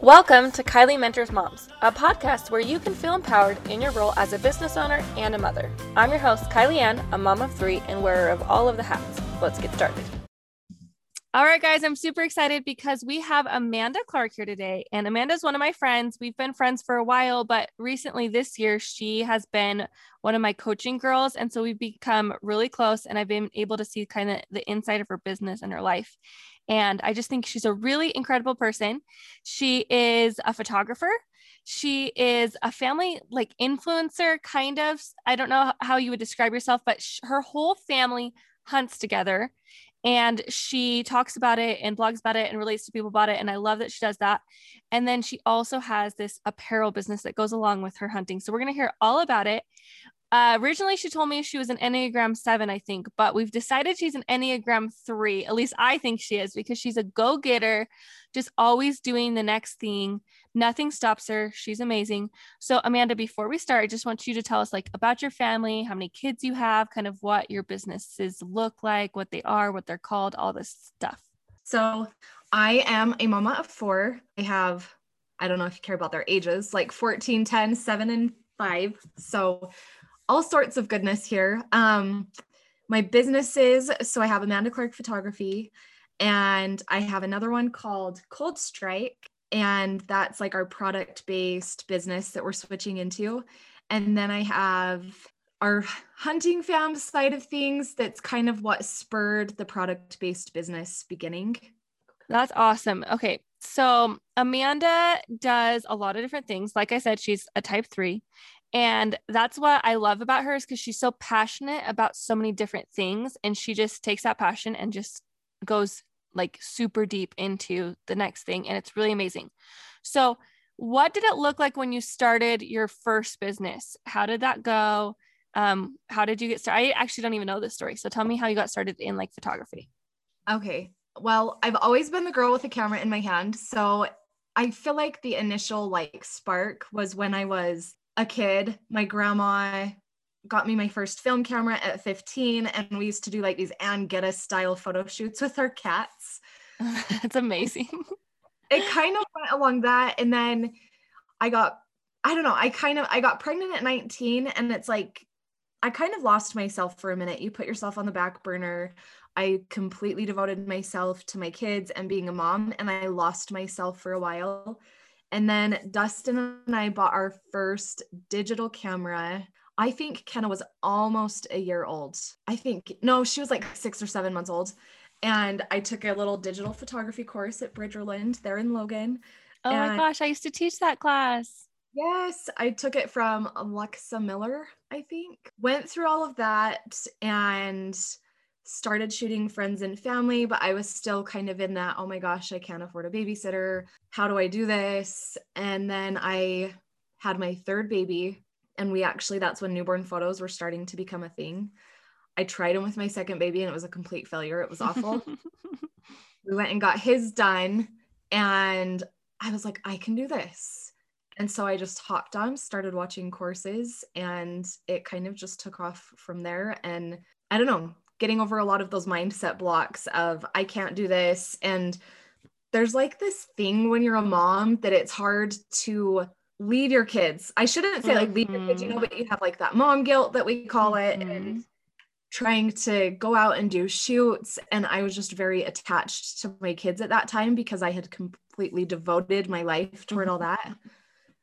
Welcome to Kylie Mentors Moms, a podcast where you can feel empowered in your role as a business owner and a mother. I'm your host, Kylie Ann, a mom of three and wearer of all of the hats. Let's get started. All right, guys, I'm super excited because we have Amanda Clark here today. And Amanda's one of my friends. We've been friends for a while, but recently this year, she has been one of my coaching girls. And so we've become really close, and I've been able to see kind of the inside of her business and her life. And I just think she's a really incredible person. She is a photographer. She is a family like influencer, kind of. I don't know how you would describe yourself, but sh- her whole family hunts together and she talks about it and blogs about it and relates to people about it and i love that she does that and then she also has this apparel business that goes along with her hunting so we're going to hear all about it uh, originally, she told me she was an Enneagram 7, I think, but we've decided she's an Enneagram 3. At least I think she is because she's a go getter, just always doing the next thing. Nothing stops her. She's amazing. So, Amanda, before we start, I just want you to tell us like about your family, how many kids you have, kind of what your businesses look like, what they are, what they're called, all this stuff. So, I am a mama of four. I have, I don't know if you care about their ages, like 14, 10, 7, and 5. So, all sorts of goodness here. Um, my businesses, so I have Amanda Clark Photography, and I have another one called Cold Strike, and that's like our product based business that we're switching into. And then I have our hunting fam side of things that's kind of what spurred the product based business beginning. That's awesome. Okay. So Amanda does a lot of different things. Like I said, she's a type three. And that's what I love about her is because she's so passionate about so many different things. And she just takes that passion and just goes like super deep into the next thing. And it's really amazing. So, what did it look like when you started your first business? How did that go? Um, how did you get started? I actually don't even know this story. So, tell me how you got started in like photography. Okay. Well, I've always been the girl with the camera in my hand. So, I feel like the initial like spark was when I was a kid, my grandma got me my first film camera at 15 and we used to do like these Anne Geddes style photo shoots with our cats. That's amazing. it kind of went along that and then I got I don't know, I kind of I got pregnant at 19 and it's like I kind of lost myself for a minute. You put yourself on the back burner. I completely devoted myself to my kids and being a mom and I lost myself for a while. And then Dustin and I bought our first digital camera. I think Kenna was almost a year old. I think, no, she was like six or seven months old. And I took a little digital photography course at Bridgerland there in Logan. Oh and my gosh, I used to teach that class. Yes, I took it from Alexa Miller, I think. Went through all of that and started shooting friends and family, but I was still kind of in that, oh my gosh, I can't afford a babysitter. How do I do this? And then I had my third baby, and we actually, that's when newborn photos were starting to become a thing. I tried them with my second baby, and it was a complete failure. It was awful. we went and got his done, and I was like, I can do this. And so I just hopped on, started watching courses, and it kind of just took off from there. And I don't know, getting over a lot of those mindset blocks of I can't do this and there's like this thing when you're a mom that it's hard to leave your kids. I shouldn't say like leave your kids, you know, but you have like that mom guilt that we call it mm-hmm. and trying to go out and do shoots and I was just very attached to my kids at that time because I had completely devoted my life toward mm-hmm. all that.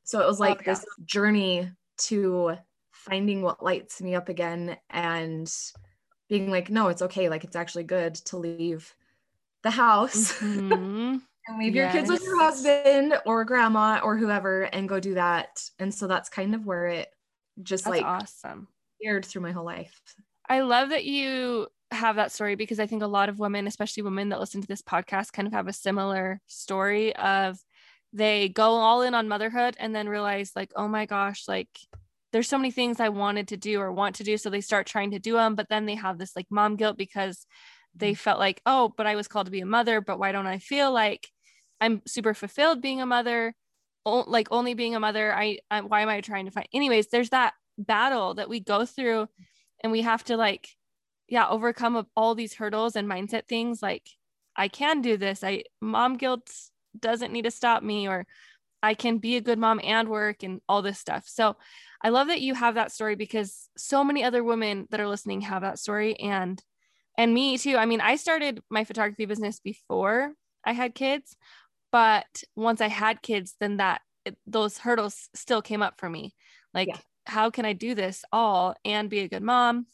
So it was like oh, yeah. this journey to finding what lights me up again and being like, no, it's okay. Like it's actually good to leave the house mm-hmm. and leave yes. your kids with your husband or grandma or whoever and go do that. And so that's kind of where it just that's like awesome aired through my whole life. I love that you have that story because I think a lot of women, especially women that listen to this podcast, kind of have a similar story of they go all in on motherhood and then realize like, oh my gosh, like there's so many things I wanted to do or want to do. So they start trying to do them, but then they have this like mom guilt because they mm. felt like, oh, but I was called to be a mother, but why don't I feel like I'm super fulfilled being a mother? O- like only being a mother, I, I why am I trying to find? Anyways, there's that battle that we go through, and we have to like, yeah, overcome all these hurdles and mindset things. Like I can do this. I mom guilt doesn't need to stop me or I can be a good mom and work and all this stuff. So I love that you have that story because so many other women that are listening have that story and and me too. I mean, I started my photography business before I had kids, but once I had kids, then that those hurdles still came up for me. Like, yeah. how can I do this all and be a good mom?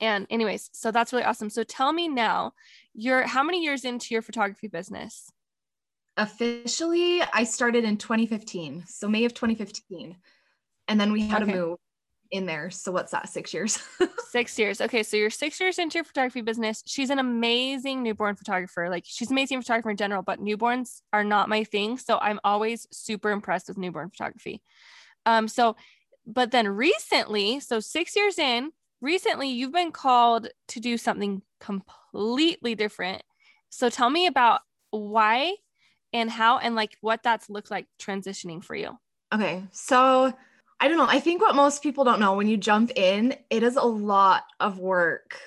And anyways, so that's really awesome. So tell me now, you're how many years into your photography business? Officially, I started in 2015. So May of 2015. And then we had okay. to move in there. So what's that? Six years. six years. Okay, so you're six years into your photography business. She's an amazing newborn photographer. Like she's amazing photographer in general, but newborns are not my thing. So I'm always super impressed with newborn photography. Um, so, but then recently, so six years in, recently you've been called to do something completely different. So tell me about why and how and like what that's looked like transitioning for you. Okay, so I don't know. I think what most people don't know when you jump in, it is a lot of work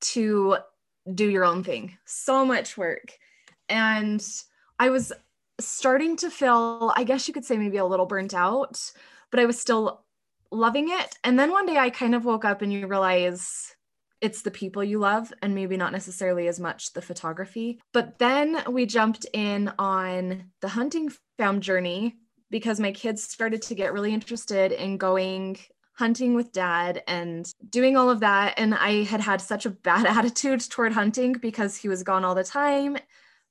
to do your own thing. So much work. And I was starting to feel, I guess you could say maybe a little burnt out, but I was still loving it. And then one day I kind of woke up and you realize it's the people you love and maybe not necessarily as much the photography. But then we jumped in on the hunting fam journey because my kids started to get really interested in going hunting with dad and doing all of that. And I had had such a bad attitude toward hunting because he was gone all the time.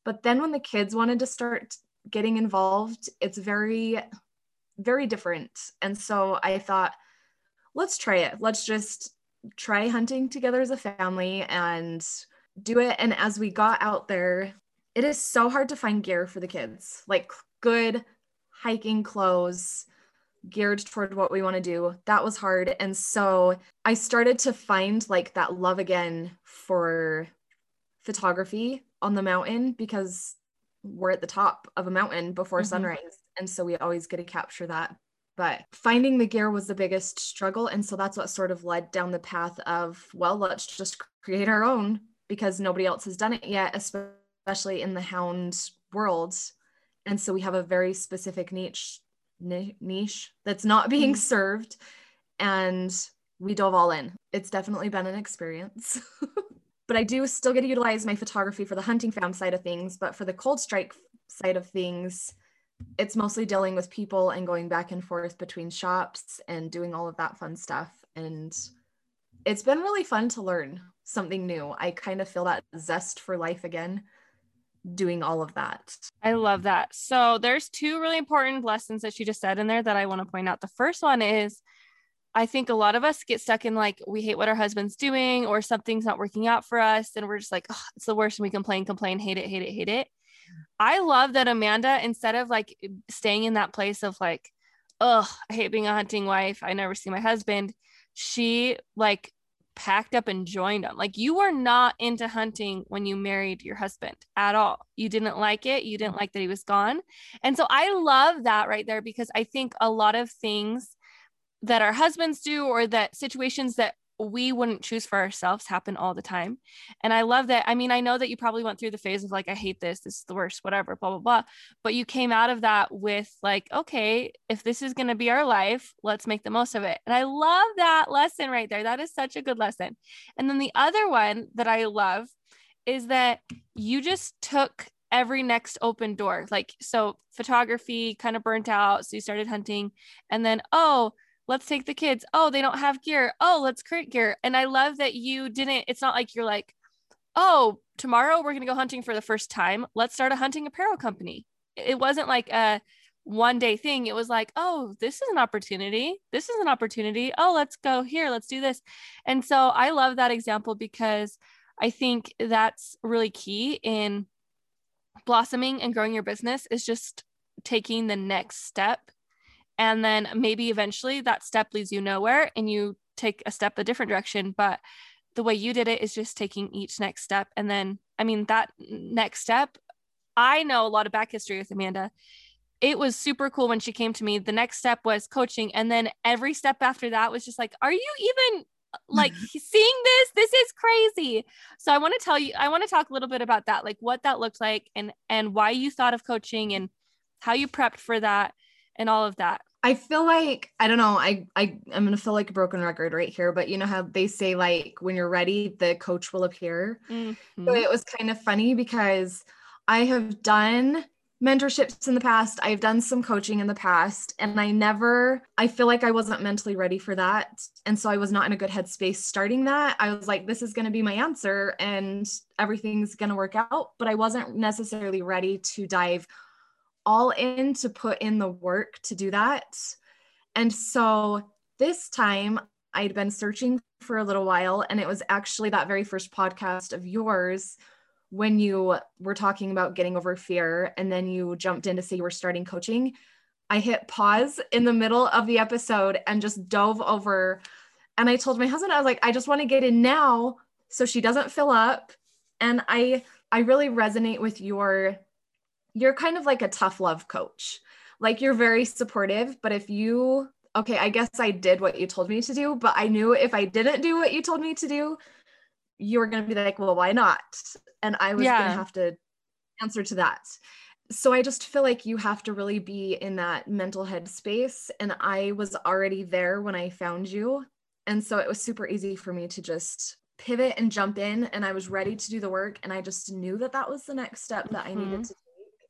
But then when the kids wanted to start getting involved, it's very, very different. And so I thought, let's try it. Let's just try hunting together as a family and do it. And as we got out there, it is so hard to find gear for the kids, like good hiking clothes geared toward what we want to do. That was hard. And so I started to find like that love again for photography on the mountain because we're at the top of a mountain before mm-hmm. sunrise. And so we always get to capture that. But finding the gear was the biggest struggle. And so that's what sort of led down the path of, well, let's just create our own because nobody else has done it yet, especially in the hound world and so we have a very specific niche niche that's not being mm-hmm. served and we dove all in it's definitely been an experience but i do still get to utilize my photography for the hunting fam side of things but for the cold strike side of things it's mostly dealing with people and going back and forth between shops and doing all of that fun stuff and it's been really fun to learn something new i kind of feel that zest for life again doing all of that. I love that. So there's two really important lessons that she just said in there that I want to point out. The first one is I think a lot of us get stuck in like we hate what our husband's doing or something's not working out for us and we're just like oh, it's the worst and we complain complain hate it hate it hate it. I love that Amanda instead of like staying in that place of like oh I hate being a hunting wife I never see my husband she like packed up and joined them. Like you were not into hunting when you married your husband at all. You didn't like it. You didn't like that he was gone. And so I love that right there because I think a lot of things that our husbands do or that situations that we wouldn't choose for ourselves happen all the time. And I love that. I mean, I know that you probably went through the phase of like, I hate this, this is the worst, whatever, blah, blah, blah. But you came out of that with like, okay, if this is going to be our life, let's make the most of it. And I love that lesson right there. That is such a good lesson. And then the other one that I love is that you just took every next open door. Like, so photography kind of burnt out. So you started hunting. And then, oh, let's take the kids. Oh, they don't have gear. Oh, let's create gear. And I love that you didn't, it's not like you're like, oh, tomorrow we're going to go hunting for the first time. Let's start a hunting apparel company. It wasn't like a one day thing. It was like, oh, this is an opportunity. This is an opportunity. Oh, let's go here. Let's do this. And so I love that example because I think that's really key in blossoming and growing your business is just taking the next step and then maybe eventually that step leads you nowhere and you take a step a different direction but the way you did it is just taking each next step. And then i mean that next step i know a lot of back history with amanda. It was super cool when she came to me. The next step was coaching. And then every step after that was just like are you even like seeing this? This is crazy. So i want to tell you i want to talk a little bit about that like what that looked like and and why you thought of coaching and how you prepped for that and all of that I feel like I don't know. I I I'm gonna feel like a broken record right here, but you know how they say like when you're ready, the coach will appear. Mm-hmm. So it was kind of funny because I have done mentorships in the past. I've done some coaching in the past, and I never, I feel like I wasn't mentally ready for that. And so I was not in a good headspace starting that. I was like, this is to be my answer and everything's to work out. But I wasn't necessarily ready to dive all in to put in the work to do that. And so this time I'd been searching for a little while, and it was actually that very first podcast of yours when you were talking about getting over fear and then you jumped in to say you were starting coaching. I hit pause in the middle of the episode and just dove over. And I told my husband, I was like, I just want to get in now so she doesn't fill up. And I I really resonate with your you're kind of like a tough love coach. Like you're very supportive, but if you, okay, I guess I did what you told me to do, but I knew if I didn't do what you told me to do, you were going to be like, well, why not? And I was yeah. going to have to answer to that. So I just feel like you have to really be in that mental headspace. And I was already there when I found you. And so it was super easy for me to just pivot and jump in. And I was ready to do the work. And I just knew that that was the next step that mm-hmm. I needed mm-hmm. to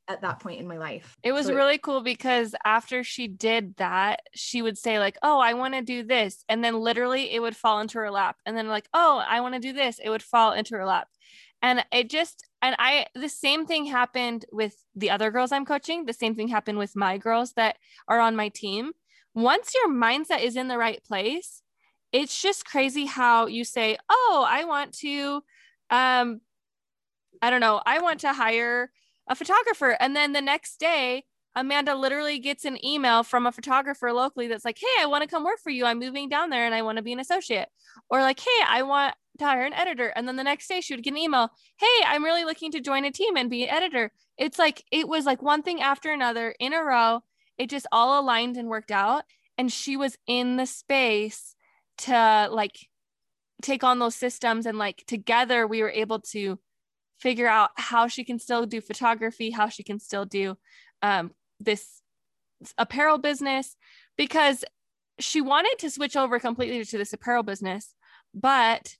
at that point in my life. It was so really it- cool because after she did that, she would say like, "Oh, I want to do this." And then literally it would fall into her lap. And then like, "Oh, I want to do this." It would fall into her lap. And it just and I the same thing happened with the other girls I'm coaching. The same thing happened with my girls that are on my team. Once your mindset is in the right place, it's just crazy how you say, "Oh, I want to um I don't know, I want to hire a photographer. And then the next day, Amanda literally gets an email from a photographer locally that's like, Hey, I want to come work for you. I'm moving down there and I want to be an associate. Or like, Hey, I want to hire an editor. And then the next day she would get an email, Hey, I'm really looking to join a team and be an editor. It's like, it was like one thing after another in a row. It just all aligned and worked out. And she was in the space to like take on those systems. And like together we were able to figure out how she can still do photography, how she can still do um, this apparel business, because she wanted to switch over completely to this apparel business, but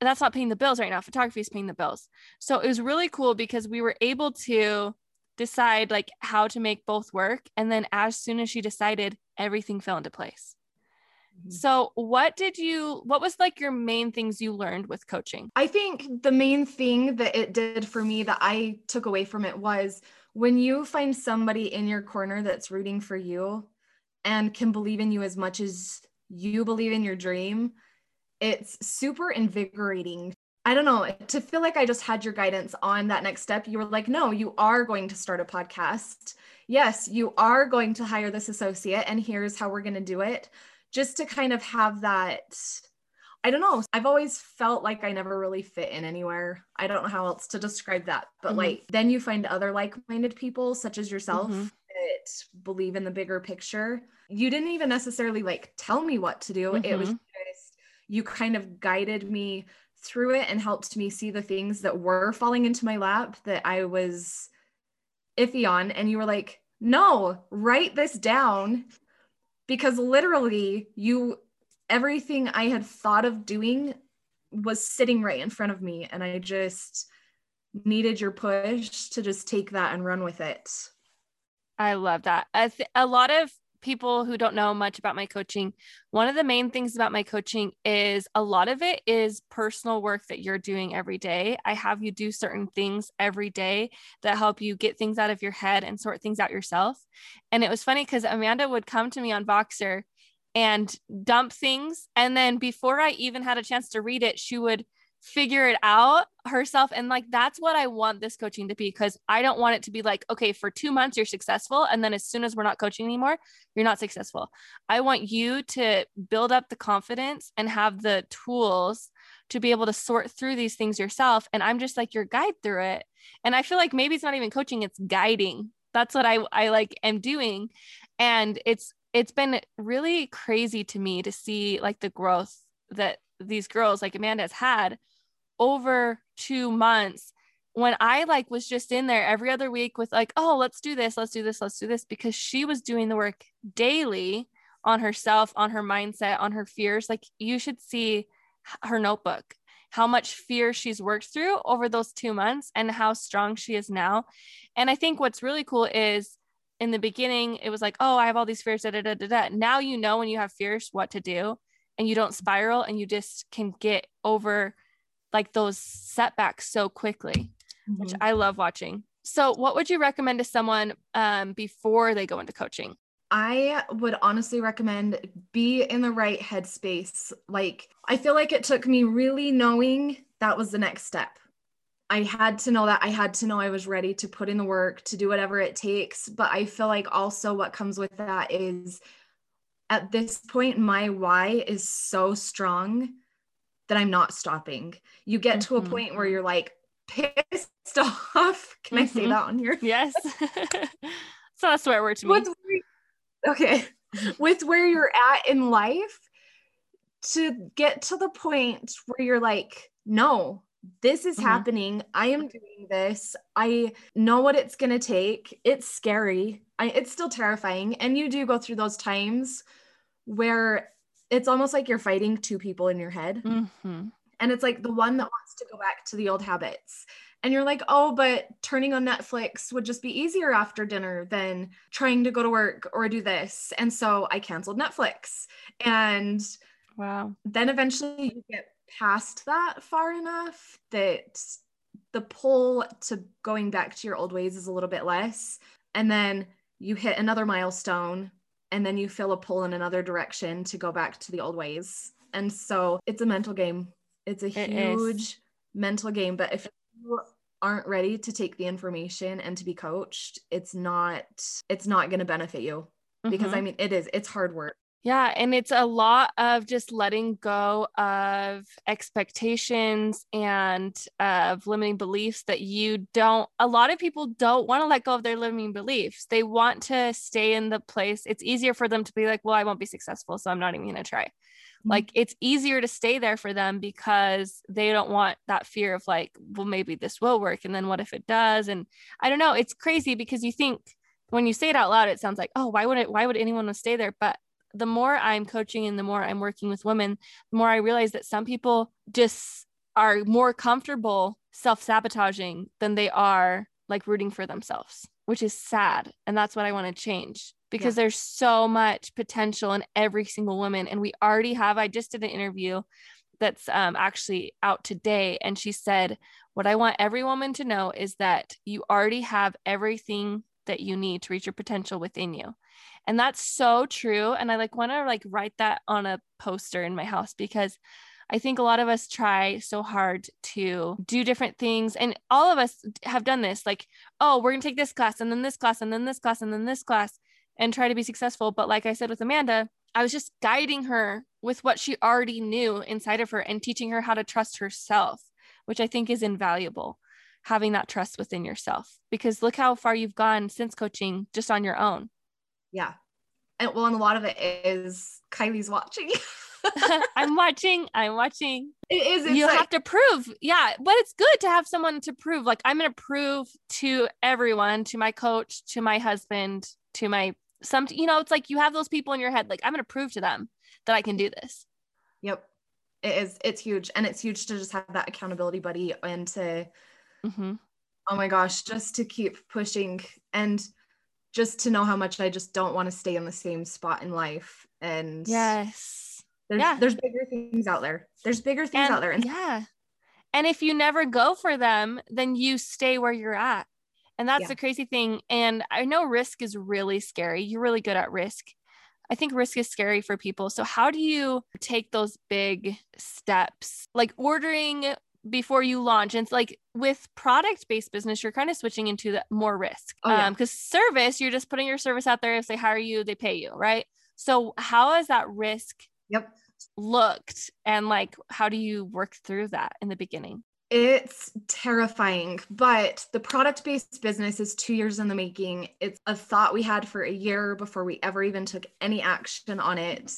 that's not paying the bills right now. Photography is paying the bills. So it was really cool because we were able to decide like how to make both work. And then as soon as she decided, everything fell into place. Mm-hmm. So, what did you, what was like your main things you learned with coaching? I think the main thing that it did for me that I took away from it was when you find somebody in your corner that's rooting for you and can believe in you as much as you believe in your dream, it's super invigorating. I don't know, to feel like I just had your guidance on that next step. You were like, no, you are going to start a podcast. Yes, you are going to hire this associate, and here's how we're going to do it just to kind of have that I don't know. I've always felt like I never really fit in anywhere. I don't know how else to describe that. But mm-hmm. like then you find other like-minded people such as yourself mm-hmm. that believe in the bigger picture. You didn't even necessarily like tell me what to do. Mm-hmm. It was mm-hmm. just you kind of guided me through it and helped me see the things that were falling into my lap that I was iffy on and you were like, "No, write this down because literally you everything I had thought of doing was sitting right in front of me and I just needed your push to just take that and run with it. I love that. A, th- a lot of people who don't know much about my coaching, one of the main things about my coaching is a lot of it is personal work that you're doing every day. I have you do certain things every day that help you get things out of your head and sort things out yourself. And it was funny because Amanda would come to me on Voxer and dump things. And then before I even had a chance to read it, she would figure it out herself. And like that's what i want this coaching to be because i don't want it to be like okay for two months you're successful and then as soon as we're not coaching anymore you're not successful. I want you to build up the confidence and have the tools to be able to sort through these things yourself. And i'm just like your guide through it. And i feel like maybe it's not even coaching it's guiding. That's what i i like am doing. And it's it's been really crazy to me to see like the growth that these girls like Amanda's had over two months when I like was just in there every other week with like, oh, let's do this, let's do this, let's do this, because she was doing the work daily on herself, on her mindset, on her fears. Like you should see her notebook, how much fear she's worked through over those two months and how strong she is now. And I think what's really cool is in the beginning, it was like, oh, I have all these fears. Da, da, da, da, da. Now you know when you have fears what to do and you don't spiral and you just can get over like those setbacks so quickly mm-hmm. which I love watching. So, what would you recommend to someone um, before they go into coaching? I would honestly recommend be in the right headspace. Like, I feel like it took me really knowing that was the next step. I had to know that I had to know I was ready to put in the work to do whatever it takes. But I feel like also what comes with that is at this point, my why is so strong that I'm not stopping. You get mm-hmm. to a mm-hmm. point where you're like, pissed off. Can mm-hmm. I say mm-hmm. that on here? Yes. it's not a swear word to me. With, okay. With where you're at in life, to get to the point where you're like, no, this is mm-hmm. happening. I am doing this. I know what it's going to take. It's scary. I, it's still terrifying. And you do go through those times where it's almost like you're fighting two people in your head. Mm-hmm. And it's like the one that wants to go back to the old habits. And you're like, oh, but turning on Netflix would just be easier after dinner than trying to go to work or do this. And so I canceled Netflix. And wow. Then eventually you get past that far enough that the pull to going back to your old ways is a little bit less. And then you hit another milestone and then you feel a pull in another direction to go back to the old ways. And so it's a mental game. It's a it huge is. mental game. But if you aren't ready to take the information and to be coached, it's not it's not going to benefit you. Because mm-hmm. I mean it is, it's hard work. Yeah. And it's a lot of just letting go of expectations and of limiting beliefs that you don't, a lot of people don't want to let go of their limiting beliefs. They want to stay in the place. It's easier for them to be like, well, I won't be successful. So I'm not even going to try. Mm-hmm. like it's easier to stay there for them because they don't want that fear of like well maybe this will work and then what if it does and i don't know it's crazy because you think when you say it out loud it sounds like oh why would it why would anyone want to stay there but the more i'm coaching and the more i'm working with women the more i realize that some people just are more comfortable self-sabotaging than they are like rooting for themselves which is sad. And that's what i want to change because yeah. there's so much potential in every single woman. And we already have i just did an interview that's um, actually out today. And she said what i want every woman to know is that you already have everything that you need to reach your potential within you and that's so true and i like want to like write that on a poster in my house because I think a lot of us try so hard to do different things. And all of us have done this like, oh, we're going to take this class and then this class and then this class and then this class and try to be successful. But like I said with Amanda, I was just guiding her with what she already knew inside of her and teaching her how to trust herself, which I think is invaluable. Having that trust within yourself because look how far you've gone since coaching just on your own. Yeah. And well, and a lot of it is Kylie's watching. I'm watching. I'm watching. It is. you like- have to prove. Yeah. But it's good to have someone to prove. Like, I'm going to prove to everyone, to my coach, to my husband, to my some you know it's like you have those people in your head like i'm going to prove to them that i can do this yep it is it's huge and it's huge to just have that accountability buddy and to mm-hmm. oh my gosh just to keep pushing and just to know how much i just don't want to stay in the same spot in life and yes there's yeah. there's bigger things out there there's bigger things and, out there and yeah and if you never go for them then you stay where you're at and that's yeah. the crazy thing. And I know risk is really scary. You're really good at risk. I think risk is scary for people. So, how do you take those big steps, like ordering before you launch? And it's like with product based business, you're kind of switching into the more risk. Oh, yeah. um, because service, you're just putting your service out there. If they hire you, they pay you, right? So, how has that risk yep. looked? And like, how do you work through that in the beginning? It's terrifying, but the product based business is two years in the making. It's a thought we had for a year before we ever even took any action on it.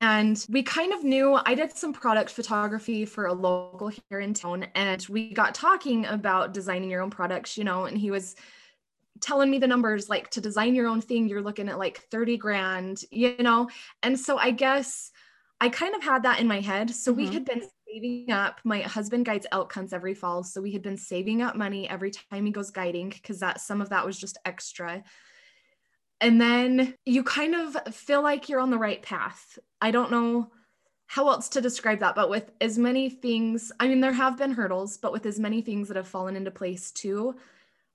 And we kind of knew I did some product photography for a local here in town, and we got talking about designing your own products, you know, and he was telling me the numbers like to design your own thing, you're looking at like 30 grand, you know. And so I guess I kind of had that in my head. So mm-hmm. we had been saving up. My husband guides elk hunts every fall. So we had been saving up money every time he goes guiding because that some of that was just extra. And then you kind of feel like you're on the right path. I don't know how else to describe that, but with as many things, I mean, there have been hurdles, but with as many things that have fallen into place too,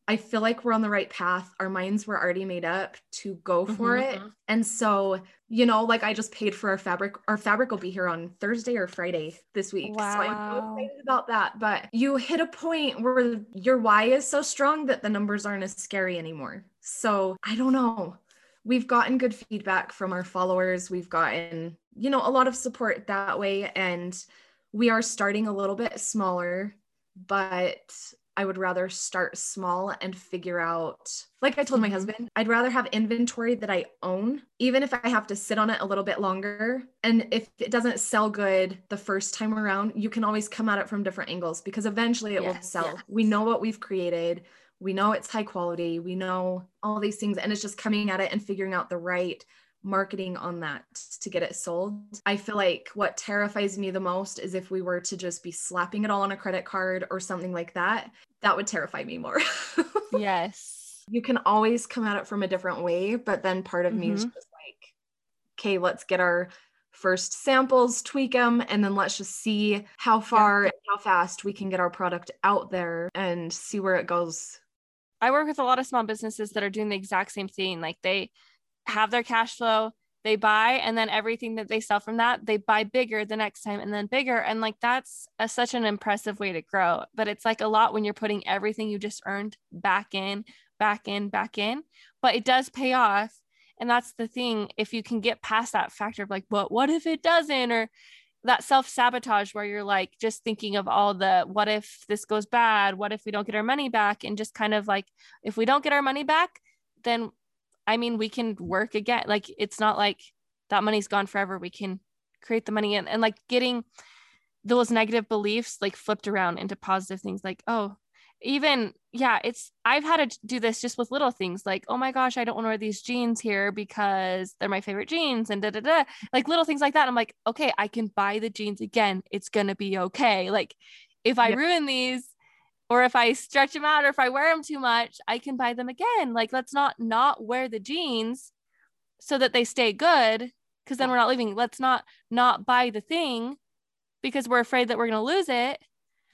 I feel like we're on the right path. Our minds were already made up to go for mm-hmm. it. Mm-hmm. And so, you know, like I just paid for our fabric. Our fabric will be here on Thursday or Friday this week. Wow. So I'm so excited about that. But you hit a point where your why is so strong that the numbers aren't as scary anymore. So I don't know. We've gotten good feedback from our followers. We've gotten, you know, a lot of support that way. And we are starting a little bit smaller, but I would rather start small and figure out, like I told my mm-hmm. husband, I'd rather have inventory that I own, even if I have to sit on it a little bit longer. And if it doesn't sell good the first time around, you can always come at it from different angles because eventually it yes, will sell. Yes. We know what we've created, we know it's high quality, we know all these things, and it's just coming at it and figuring out the right marketing on that to get it sold. I feel like what terrifies me the most is if we were to just be slapping it all on a credit card or something like that. That would terrify me more. yes. You can always come at it from a different way, but then part of mm-hmm. me is mm-hmm. just like, okay, let's get our first samples, tweak them, and then let's just see how far yeah. how fast we can get our product out there and see where it goes. I work with a lot of small businesses that are doing the exact same thing. Like they have their cash flow they buy and then everything that they sell from that they buy bigger the next time and then bigger. And like that's a, such an impressive way to grow. But it's like a lot when you're putting everything you just earned back in back in back in. But it does pay off. And that's the thing. If you can get past that factor of like but what if it doesn't? or that self sabotage where you're like just thinking of all the what if this goes bad what if we don't get our money back and just kind of like if we don't get our money back then I mean, we can work again. Like it's not like that money's gone forever. We can create the money and, and like getting those negative beliefs like flipped around into positive things like, oh, even yeah, it's I've had to do this just with little things like, oh my gosh, I don't want to wear these jeans here because they're my favorite jeans and da da da. Like little things like that. I'm like, okay, I can buy the jeans again. It's gonna be okay. Like if I ruin these, or if I stretch them out or if I wear them too much, I can buy them again. Like let's not not wear the jeans so that they stay good because then we're not leaving. Let's not not buy the thing because we're afraid that we're going to lose it.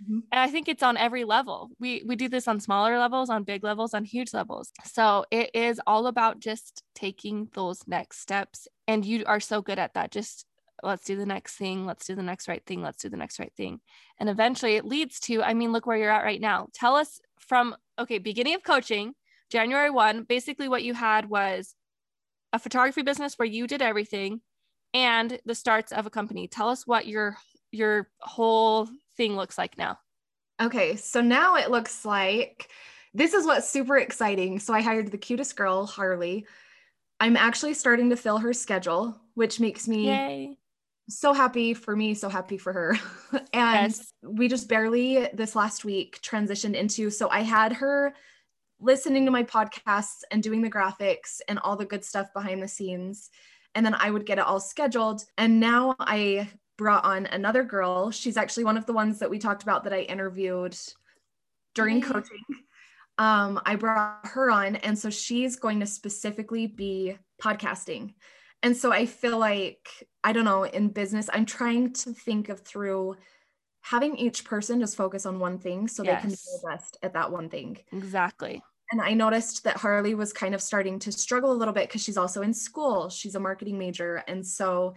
Mm-hmm. And I think it's on every level. We we do this on smaller levels, on big levels, on huge levels. So it is all about just taking those next steps and you are so good at that. Just let's do the next thing let's do the next right thing let's do the next right thing and eventually it leads to i mean look where you're at right now tell us from okay beginning of coaching january 1 basically what you had was a photography business where you did everything and the starts of a company tell us what your your whole thing looks like now okay so now it looks like this is what's super exciting so i hired the cutest girl harley i'm actually starting to fill her schedule which makes me Yay so happy for me, so happy for her. and yes. we just barely this last week transitioned into so I had her listening to my podcasts and doing the graphics and all the good stuff behind the scenes. And then I would get it all scheduled. And now I brought on another girl. She's actually one of the ones that we talked about that I interviewed during coaching. Um, I brought her on. And so she's going to specifically be podcasting. And so I feel like, I don't know, in business, I'm trying to think of through having each person just focus on one thing so yes. they can do best at that one thing. Exactly. And I noticed that Harley was kind of starting to struggle a little bit because she's also in school. She's a marketing major. And so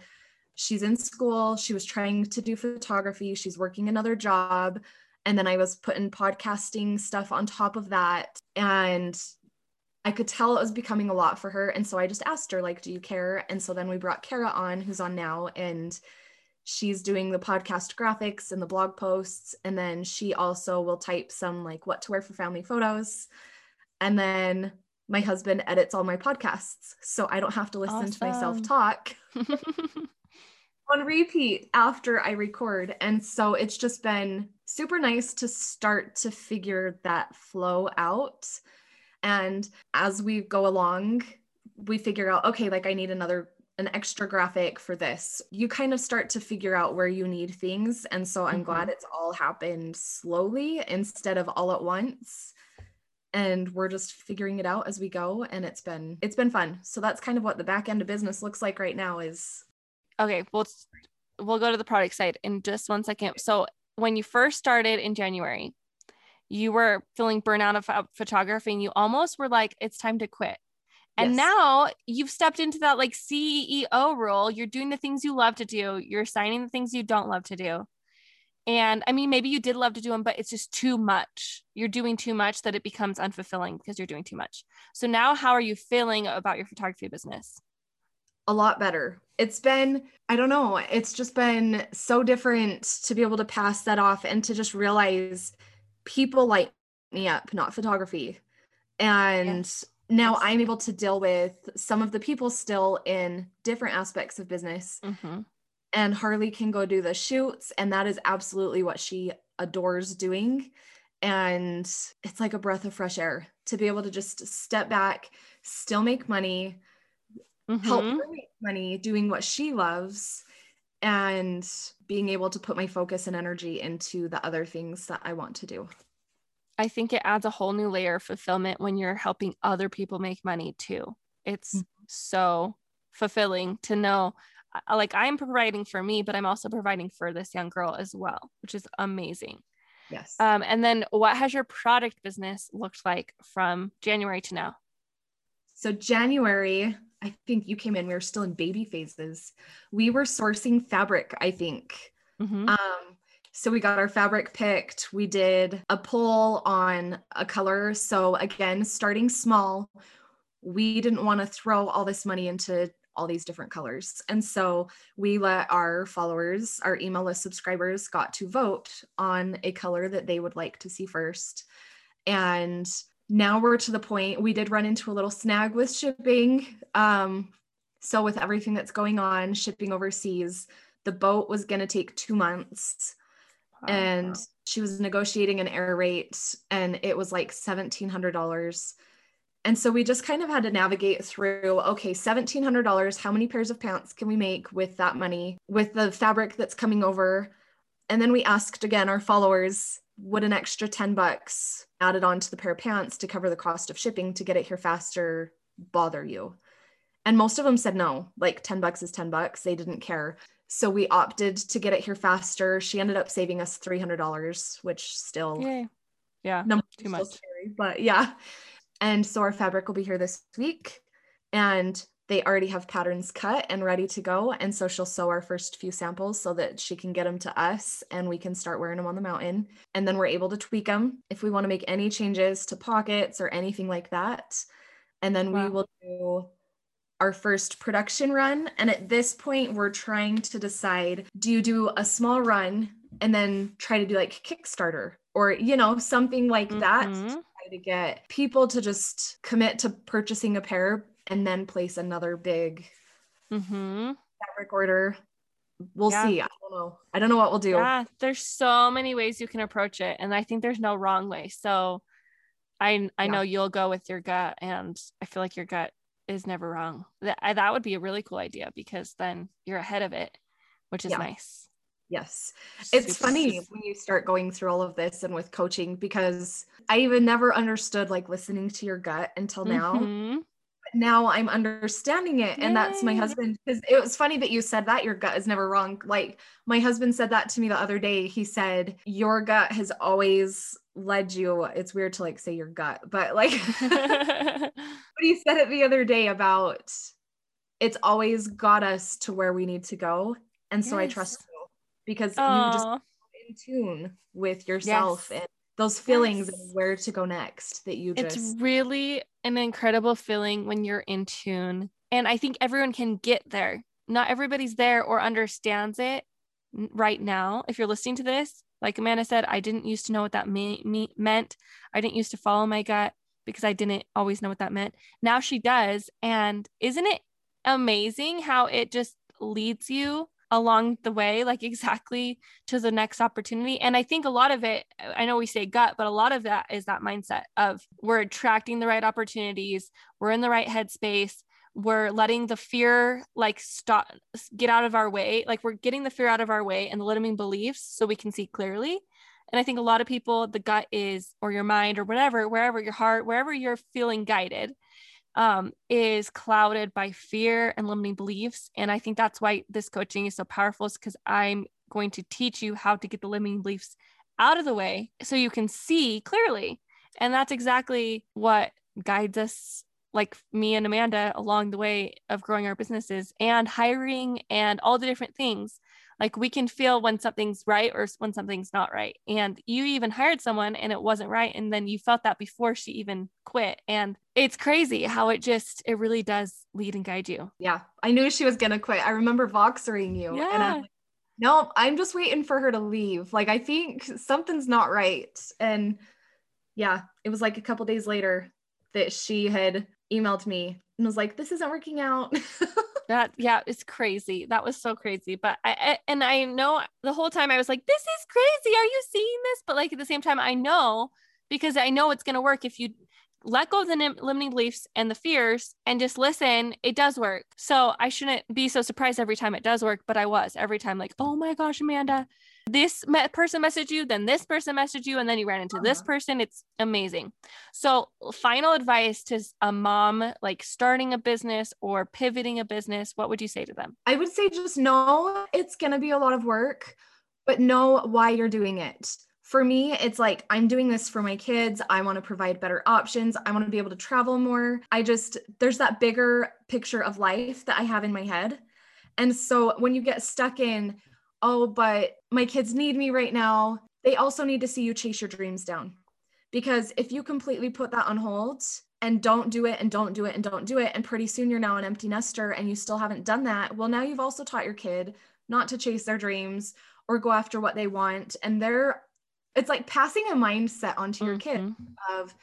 she's in school. She was trying to do photography. She's working another job. And then I was putting podcasting stuff on top of that. And I could tell it was becoming a lot for her. And so I just asked her, like, do you care? And so then we brought Kara on, who's on now, and she's doing the podcast graphics and the blog posts. And then she also will type some like what to wear for family photos. And then my husband edits all my podcasts. So I don't have to listen awesome. to myself talk. on repeat after I record. And so it's just been super nice to start to figure that flow out. And as we go along, we figure out, okay, like I need another an extra graphic for this. You kind of start to figure out where you need things. And so I'm mm-hmm. glad it's all happened slowly instead of all at once. And we're just figuring it out as we go. And it's been it's been fun. So that's kind of what the back end of business looks like right now is okay, well we'll go to the product side in just one second. So when you first started in January, you were feeling burnout of photography and you almost were like, it's time to quit. And yes. now you've stepped into that like CEO role. You're doing the things you love to do. You're signing the things you don't love to do. And I mean, maybe you did love to do them, but it's just too much. You're doing too much that it becomes unfulfilling because you're doing too much. So now, how are you feeling about your photography business? A lot better. It's been, I don't know, it's just been so different to be able to pass that off and to just realize people light me up, not photography. And now I'm able to deal with some of the people still in different aspects of business. Mm-hmm. And Harley can go do the shoots, and that is absolutely what she adores doing. And it's like a breath of fresh air to be able to just step back, still make money, mm-hmm. help her make money doing what she loves, and being able to put my focus and energy into the other things that I want to do. I think it adds a whole new layer of fulfillment when you're helping other people make money too. It's mm-hmm. so fulfilling to know like I'm providing for me, but I'm also providing for this young girl as well, which is amazing. Yes. Um, and then what has your product business looked like from January to now? So January, I think you came in, we were still in baby phases. We were sourcing fabric, I think. Mm-hmm. Um, so we got our fabric picked. We did a poll on a color. So again, starting small, we didn't want to throw all this money into all these different colors. And so we let our followers, our email list subscribers, got to vote on a color that they would like to see first. And now we're to the point we did run into a little snag with shipping. Um, so with everything that's going on, shipping overseas, the boat was going to take two months. And she was negotiating an air rate and it was like $1700 and so we just kind of had to navigate through okay $1700 how many pairs of pants can we make with that money with the fabric that's coming over? And then we asked again our followers would an extra 10 bucks added on to the pair of pants to cover the cost of shipping to get it here faster bother you and most of them said no like 10 bucks is 10 bucks they didn't care so we opted to get it here faster. She ended up saving us $300, which still, Yay. yeah, too much. Scary, but yeah. And so our fabric will be here this week and they already have patterns cut and ready to go. And so she'll sew our first few samples so that she can get them to us and we can start wearing them on the mountain. And then we're able to tweak them if we want to make any changes to pockets or anything like that. And then wow. we will do our first production run. And at this point, we're trying to decide do you do a small run and then try to do like Kickstarter or, you know, something like mm-hmm. that to to get people to just commit to purchasing a pair and then place another big mm-hmm. fabric order. We'll yeah. see. I don't know. I don't know what we'll do. Yeah, there's so many ways you can approach it. And I think there's no wrong way. So I I yeah. know you'll go with your gut and I feel like your gut is never wrong. That that would be a really cool idea because then you're ahead of it, which is yeah. nice. Yes. It's funny when you start going through all of this and with coaching because I even never understood like listening to your gut until now. Mm-hmm. Now I'm understanding it. And Yay. that's my husband. Because it was funny that you said that your gut is never wrong. Like my husband said that to me the other day. He said, Your gut has always led you it's weird to like say your gut but like but he said it the other day about it's always got us to where we need to go and so yes. i trust you because Aww. you just in tune with yourself yes. and those feelings yes. where to go next that you just it's really an incredible feeling when you're in tune and i think everyone can get there not everybody's there or understands it right now if you're listening to this like Amanda said, I didn't used to know what that me- me- meant. I didn't used to follow my gut because I didn't always know what that meant. Now she does. And isn't it amazing how it just leads you along the way, like exactly to the next opportunity. And I think a lot of it, I know we say gut, but a lot of that is that mindset of we're attracting the right opportunities, we're in the right headspace, we're letting the fear like stop get out of our way like we're getting the fear out of our way and the limiting beliefs so we can see clearly and i think a lot of people the gut is or your mind or whatever wherever your heart wherever you're feeling guided um, is clouded by fear and limiting beliefs and i think that's why this coaching is so powerful is because i'm going to teach you how to get the limiting beliefs out of the way so you can see clearly and that's exactly what guides us like me and Amanda along the way of growing our businesses and hiring and all the different things. Like we can feel when something's right or when something's not right. And you even hired someone and it wasn't right. And then you felt that before she even quit. And it's crazy how it just, it really does lead and guide you. Yeah. I knew she was going to quit. I remember Voxering you. Yeah. And I'm like, no, I'm just waiting for her to leave. Like, I think something's not right. And yeah, it was like a couple days later that she had emailed me and was like, this isn't working out. that yeah, it's crazy. That was so crazy. But I, I and I know the whole time I was like, this is crazy. Are you seeing this? But like at the same time, I know because I know it's gonna work if you let go of the limiting beliefs and the fears and just listen, it does work. So I shouldn't be so surprised every time it does work, but I was every time like, oh my gosh, Amanda, this me- person messaged you, then this person messaged you, and then you ran into uh-huh. this person. It's amazing. So, final advice to a mom like starting a business or pivoting a business, what would you say to them? I would say just know it's going to be a lot of work, but know why you're doing it for me, it's like I'm doing this for my kids. I want to provide better options. I want to be able to travel more. I just, there's that bigger picture of life that I have in my head. And so when you get stuck in, oh, but my kids need me right now, they also need to see you chase your dreams down. Because if you completely put that on hold and don't do it and don't do it and don't do it, and pretty soon you're now an empty nester and you still haven't done that, well, now you've also taught your kid not to chase their dreams or go after what they want. And they're it's like passing a mindset onto your mm-hmm. kid of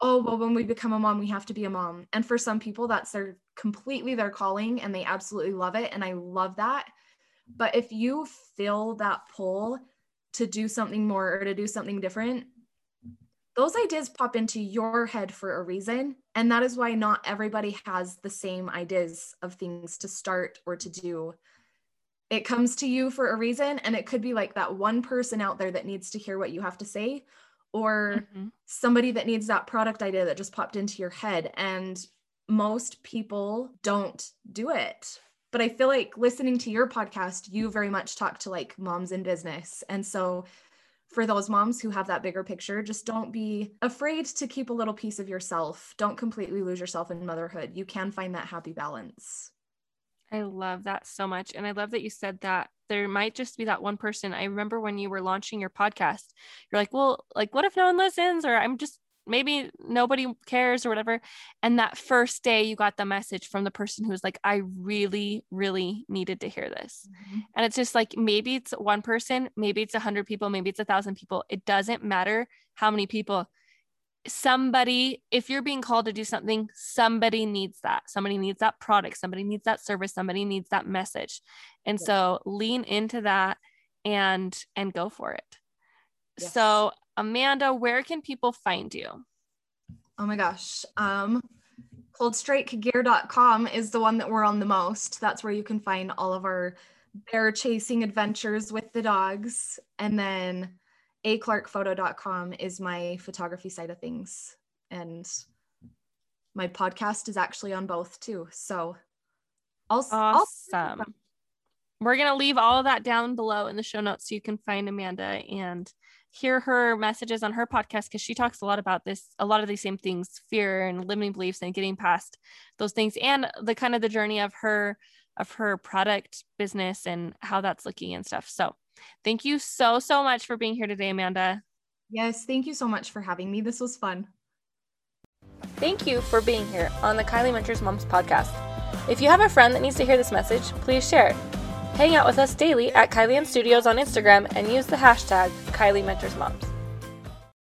oh well when we become a mom we have to be a mom and for some people that's their completely their calling and they absolutely love it and i love that but if you feel that pull to do something more or to do something different those ideas pop into your head for a reason. And that is why not everybody has the same ideas of things to start or to do. It comes to you for a reason and it could be like that one person out there that needs to hear what you have to say or mm-hmm. somebody that needs that product idea that just popped into your head. And most people don't do it but i feel like listening to your podcast you very much talk to like moms in business and so for those moms who have that bigger picture just don't be afraid to keep a little piece of yourself don't completely lose yourself in motherhood you can find that happy balance I love that so much. And I love that you said that there might just be that one person. I remember when you were launching your podcast, you're like, well, like, what if no one listens? Or I'm just maybe nobody cares or whatever. And that first day, you got the message from the person who was like, I really, really needed to hear this. Mm-hmm. And it's just like, maybe it's one person, maybe it's a hundred people, maybe it's a thousand people. It doesn't matter how many people somebody, if you're being called to do something, somebody needs that. Somebody needs that product. Somebody needs that service. Somebody needs that message. And yeah. so lean into that and and go for it. Yes. So Amanda, where can people find you? Oh my gosh. Um coldstrikegear.com is the one that we're on the most. That's where you can find all of our bear chasing adventures with the dogs. And then aclarkphoto.com is my photography side of things. And my podcast is actually on both too. So also awesome. We're going to leave all of that down below in the show notes so you can find Amanda and hear her messages on her podcast because she talks a lot about this, a lot of these same things, fear and limiting beliefs and getting past those things and the kind of the journey of her of her product business and how that's looking and stuff. So Thank you so, so much for being here today, Amanda. Yes, thank you so much for having me. This was fun. Thank you for being here on the Kylie Mentors Moms podcast. If you have a friend that needs to hear this message, please share it. Hang out with us daily at Kylie Ann Studios on Instagram and use the hashtag Kylie Mentors Moms.